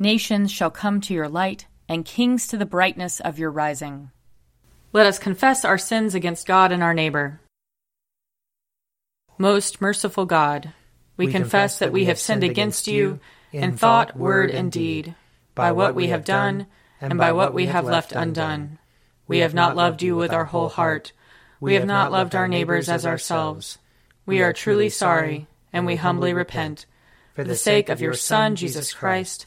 Nations shall come to your light, and kings to the brightness of your rising. Let us confess our sins against God and our neighbor. Most merciful God, we, we confess that we have sinned against you in thought, word, and deed, by what we have done and by what we have left undone. We have not loved you with our whole heart. We have not loved our neighbors as ourselves. We are truly sorry, and we humbly repent. For the sake of your Son, Jesus Christ,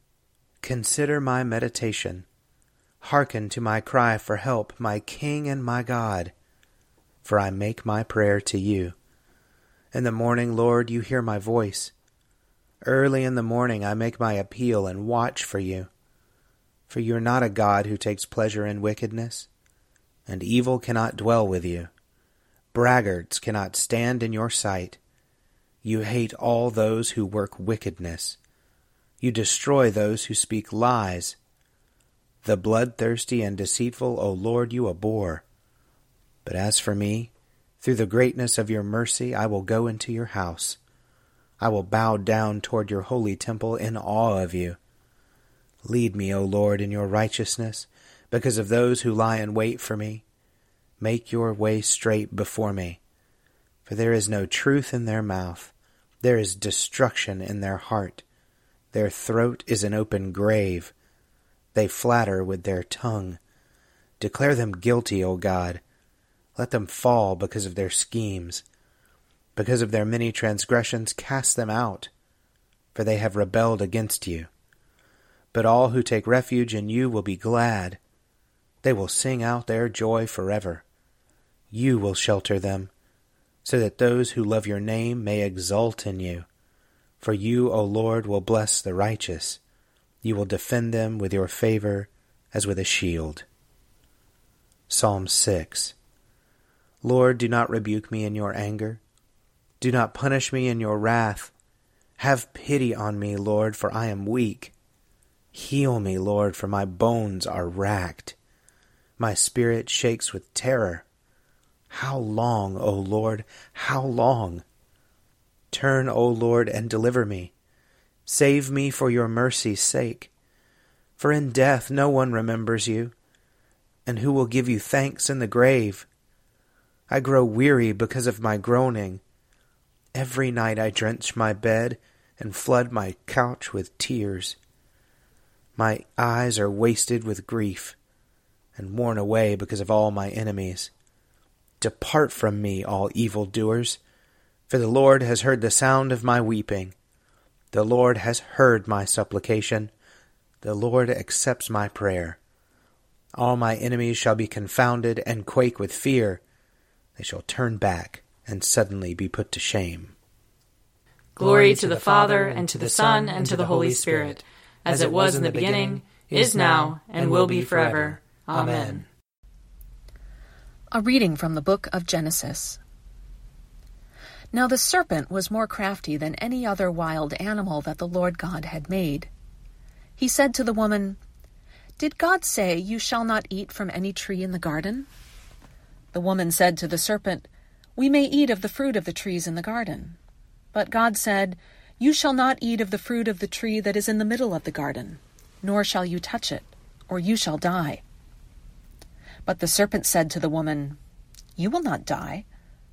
Consider my meditation. Hearken to my cry for help, my King and my God. For I make my prayer to you. In the morning, Lord, you hear my voice. Early in the morning I make my appeal and watch for you. For you are not a God who takes pleasure in wickedness, and evil cannot dwell with you. Braggarts cannot stand in your sight. You hate all those who work wickedness. You destroy those who speak lies. The bloodthirsty and deceitful, O Lord, you abhor. But as for me, through the greatness of your mercy, I will go into your house. I will bow down toward your holy temple in awe of you. Lead me, O Lord, in your righteousness, because of those who lie in wait for me. Make your way straight before me. For there is no truth in their mouth, there is destruction in their heart. Their throat is an open grave. They flatter with their tongue. Declare them guilty, O God. Let them fall because of their schemes. Because of their many transgressions, cast them out, for they have rebelled against you. But all who take refuge in you will be glad. They will sing out their joy forever. You will shelter them, so that those who love your name may exult in you. For you, O Lord, will bless the righteous. You will defend them with your favor as with a shield. Psalm 6 Lord, do not rebuke me in your anger. Do not punish me in your wrath. Have pity on me, Lord, for I am weak. Heal me, Lord, for my bones are racked. My spirit shakes with terror. How long, O Lord, how long? Turn, O Lord, and deliver me. Save me for your mercy's sake. For in death no one remembers you, and who will give you thanks in the grave? I grow weary because of my groaning. Every night I drench my bed and flood my couch with tears. My eyes are wasted with grief and worn away because of all my enemies. Depart from me, all evil doers for the Lord has heard the sound of my weeping. The Lord has heard my supplication. The Lord accepts my prayer. All my enemies shall be confounded and quake with fear. They shall turn back and suddenly be put to shame. Glory to the Father, and to the Son, and to the Holy Spirit, as it was in the beginning, is now, and will be forever. Amen. A reading from the book of Genesis. Now the serpent was more crafty than any other wild animal that the Lord God had made. He said to the woman, Did God say, You shall not eat from any tree in the garden? The woman said to the serpent, We may eat of the fruit of the trees in the garden. But God said, You shall not eat of the fruit of the tree that is in the middle of the garden, nor shall you touch it, or you shall die. But the serpent said to the woman, You will not die,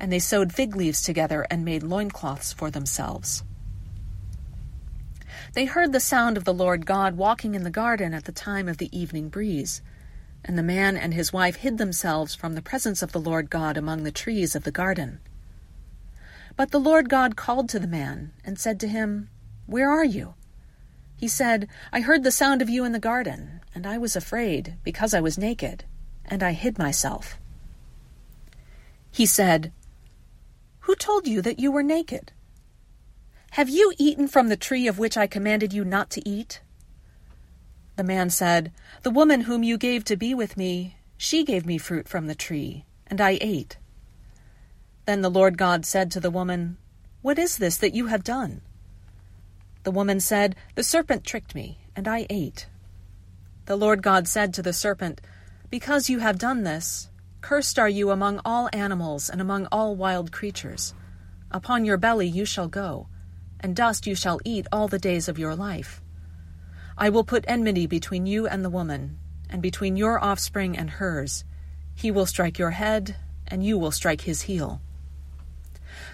And they sewed fig leaves together and made loincloths for themselves. They heard the sound of the Lord God walking in the garden at the time of the evening breeze. And the man and his wife hid themselves from the presence of the Lord God among the trees of the garden. But the Lord God called to the man, and said to him, Where are you? He said, I heard the sound of you in the garden, and I was afraid, because I was naked, and I hid myself. He said, Who told you that you were naked? Have you eaten from the tree of which I commanded you not to eat? The man said, The woman whom you gave to be with me, she gave me fruit from the tree, and I ate. Then the Lord God said to the woman, What is this that you have done? The woman said, The serpent tricked me, and I ate. The Lord God said to the serpent, Because you have done this, cursed are you among all animals and among all wild creatures. Upon your belly you shall go, and dust you shall eat all the days of your life. I will put enmity between you and the woman, and between your offspring and hers. He will strike your head, and you will strike his heel.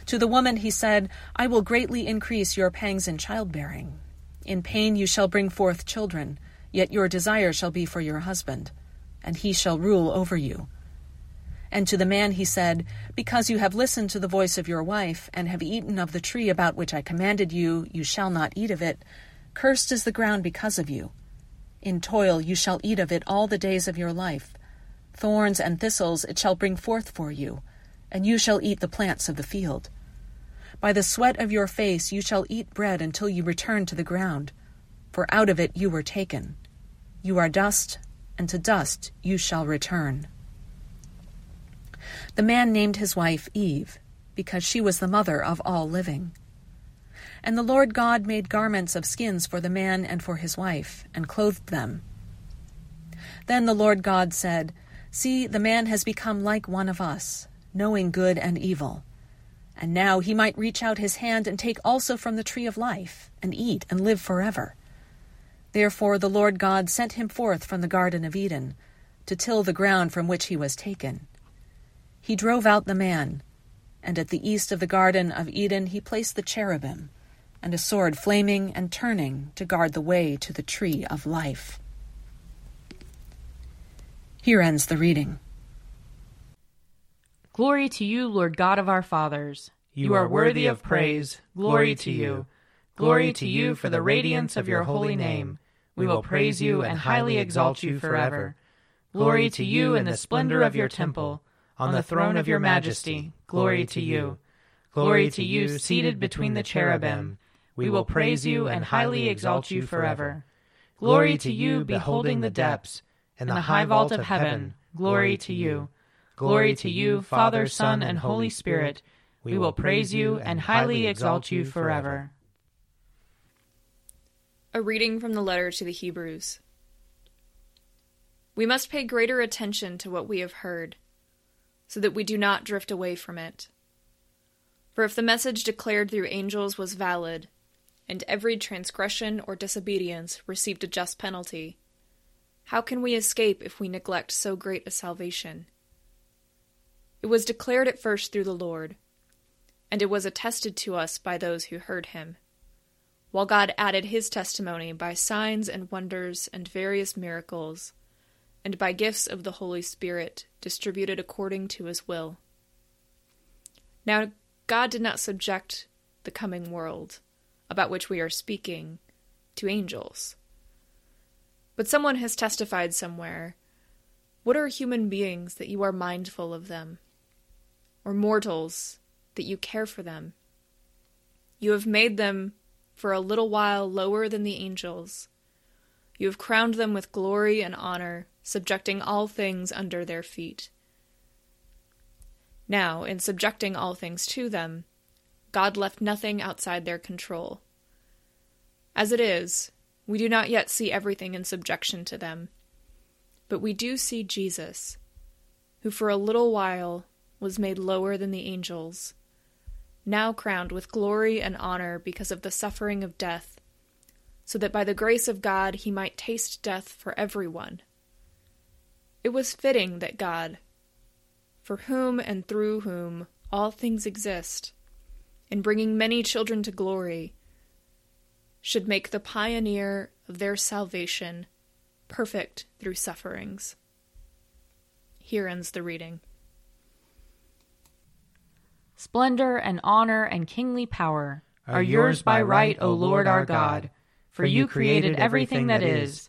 To the woman he said, I will greatly increase your pangs in childbearing. In pain you shall bring forth children, yet your desire shall be for your husband, and he shall rule over you. And to the man he said, Because you have listened to the voice of your wife, and have eaten of the tree about which I commanded you, you shall not eat of it. Cursed is the ground because of you. In toil you shall eat of it all the days of your life. Thorns and thistles it shall bring forth for you and you shall eat the plants of the field. By the sweat of your face you shall eat bread until you return to the ground, for out of it you were taken. You are dust, and to dust you shall return. The man named his wife Eve, because she was the mother of all living. And the Lord God made garments of skins for the man and for his wife, and clothed them. Then the Lord God said, See, the man has become like one of us knowing good and evil. And now he might reach out his hand and take also from the tree of life, and eat and live forever. Therefore the Lord God sent him forth from the Garden of Eden, to till the ground from which he was taken. He drove out the man, and at the east of the Garden of Eden he placed the cherubim, and a sword flaming and turning to guard the way to the tree of life. Here ends the reading. Glory to you, Lord God of our fathers. You are worthy of praise. Glory to you. Glory to you for the radiance of your holy name. We will praise you and highly exalt you forever. Glory to you in the splendor of your temple. On the throne of your majesty, glory to you. Glory to you seated between the cherubim. We will praise you and highly exalt you forever. Glory to you beholding the depths. and the high vault of heaven, glory to you. Glory to you, Father, Son, and Holy Spirit. We will praise you and highly exalt you forever. A reading from the letter to the Hebrews. We must pay greater attention to what we have heard, so that we do not drift away from it. For if the message declared through angels was valid, and every transgression or disobedience received a just penalty, how can we escape if we neglect so great a salvation? It was declared at first through the Lord, and it was attested to us by those who heard him, while God added his testimony by signs and wonders and various miracles, and by gifts of the Holy Spirit distributed according to his will. Now, God did not subject the coming world, about which we are speaking, to angels. But someone has testified somewhere What are human beings that you are mindful of them? Or mortals that you care for them? You have made them for a little while lower than the angels. You have crowned them with glory and honor, subjecting all things under their feet. Now, in subjecting all things to them, God left nothing outside their control. As it is, we do not yet see everything in subjection to them, but we do see Jesus, who for a little while was made lower than the angels, now crowned with glory and honor because of the suffering of death, so that by the grace of God he might taste death for everyone. It was fitting that God, for whom and through whom all things exist, in bringing many children to glory, should make the pioneer of their salvation perfect through sufferings. Here ends the reading. Splendor and honor and kingly power are yours by right, O Lord our God, for you created everything that is,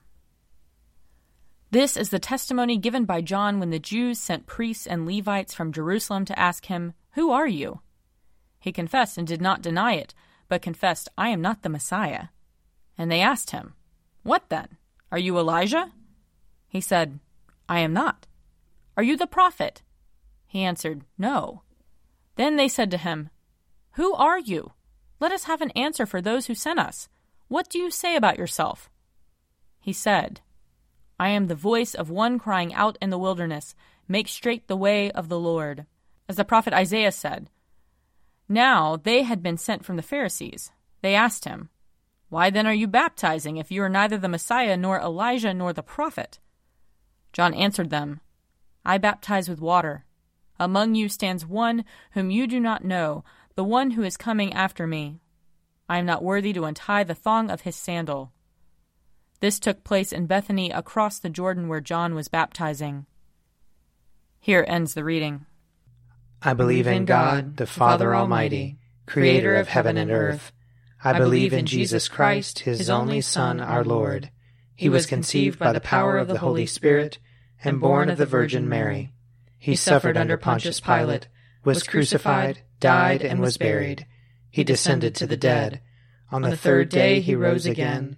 This is the testimony given by John when the Jews sent priests and Levites from Jerusalem to ask him, Who are you? He confessed and did not deny it, but confessed, I am not the Messiah. And they asked him, What then? Are you Elijah? He said, I am not. Are you the prophet? He answered, No. Then they said to him, Who are you? Let us have an answer for those who sent us. What do you say about yourself? He said, I am the voice of one crying out in the wilderness, Make straight the way of the Lord. As the prophet Isaiah said, Now they had been sent from the Pharisees. They asked him, why then are you baptizing if you are neither the Messiah, nor Elijah, nor the prophet? John answered them, I baptize with water. Among you stands one whom you do not know, the one who is coming after me. I am not worthy to untie the thong of his sandal. This took place in Bethany across the Jordan where John was baptizing. Here ends the reading. I believe in God, the Father Almighty, creator of heaven and earth. I believe in Jesus Christ, his only Son, our Lord. He was conceived by the power of the Holy Spirit and born of the Virgin Mary. He suffered under Pontius Pilate, was crucified, died, and was buried. He descended to the dead. On the third day he rose again.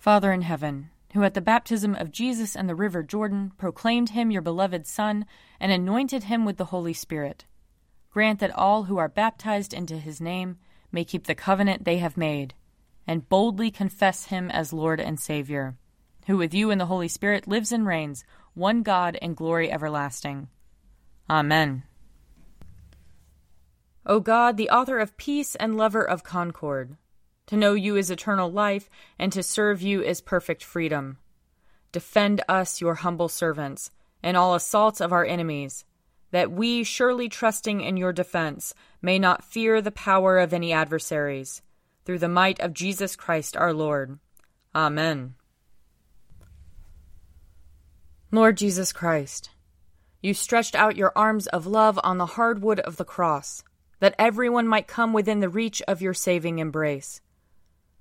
Father in heaven, who at the baptism of Jesus and the river Jordan proclaimed him your beloved Son and anointed him with the Holy Spirit, grant that all who are baptized into his name may keep the covenant they have made, and boldly confess him as Lord and Savior who with you and the Holy Spirit lives and reigns, one God in glory everlasting. Amen. O God, the author of peace and lover of concord, To know you is eternal life, and to serve you is perfect freedom. Defend us, your humble servants, in all assaults of our enemies, that we, surely trusting in your defense, may not fear the power of any adversaries. Through the might of Jesus Christ our Lord. Amen. Lord Jesus Christ, you stretched out your arms of love on the hard wood of the cross, that everyone might come within the reach of your saving embrace.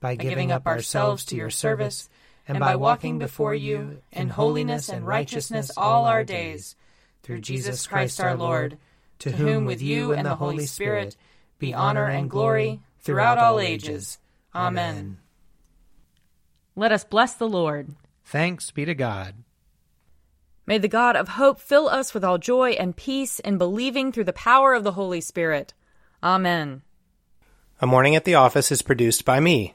by giving up ourselves to your service, and by walking before you in holiness and righteousness all our days, through Jesus Christ our Lord, to whom with you and the Holy Spirit be honor and glory throughout all ages. Amen. Let us bless the Lord. Thanks be to God. May the God of hope fill us with all joy and peace in believing through the power of the Holy Spirit. Amen. A Morning at the Office is produced by me,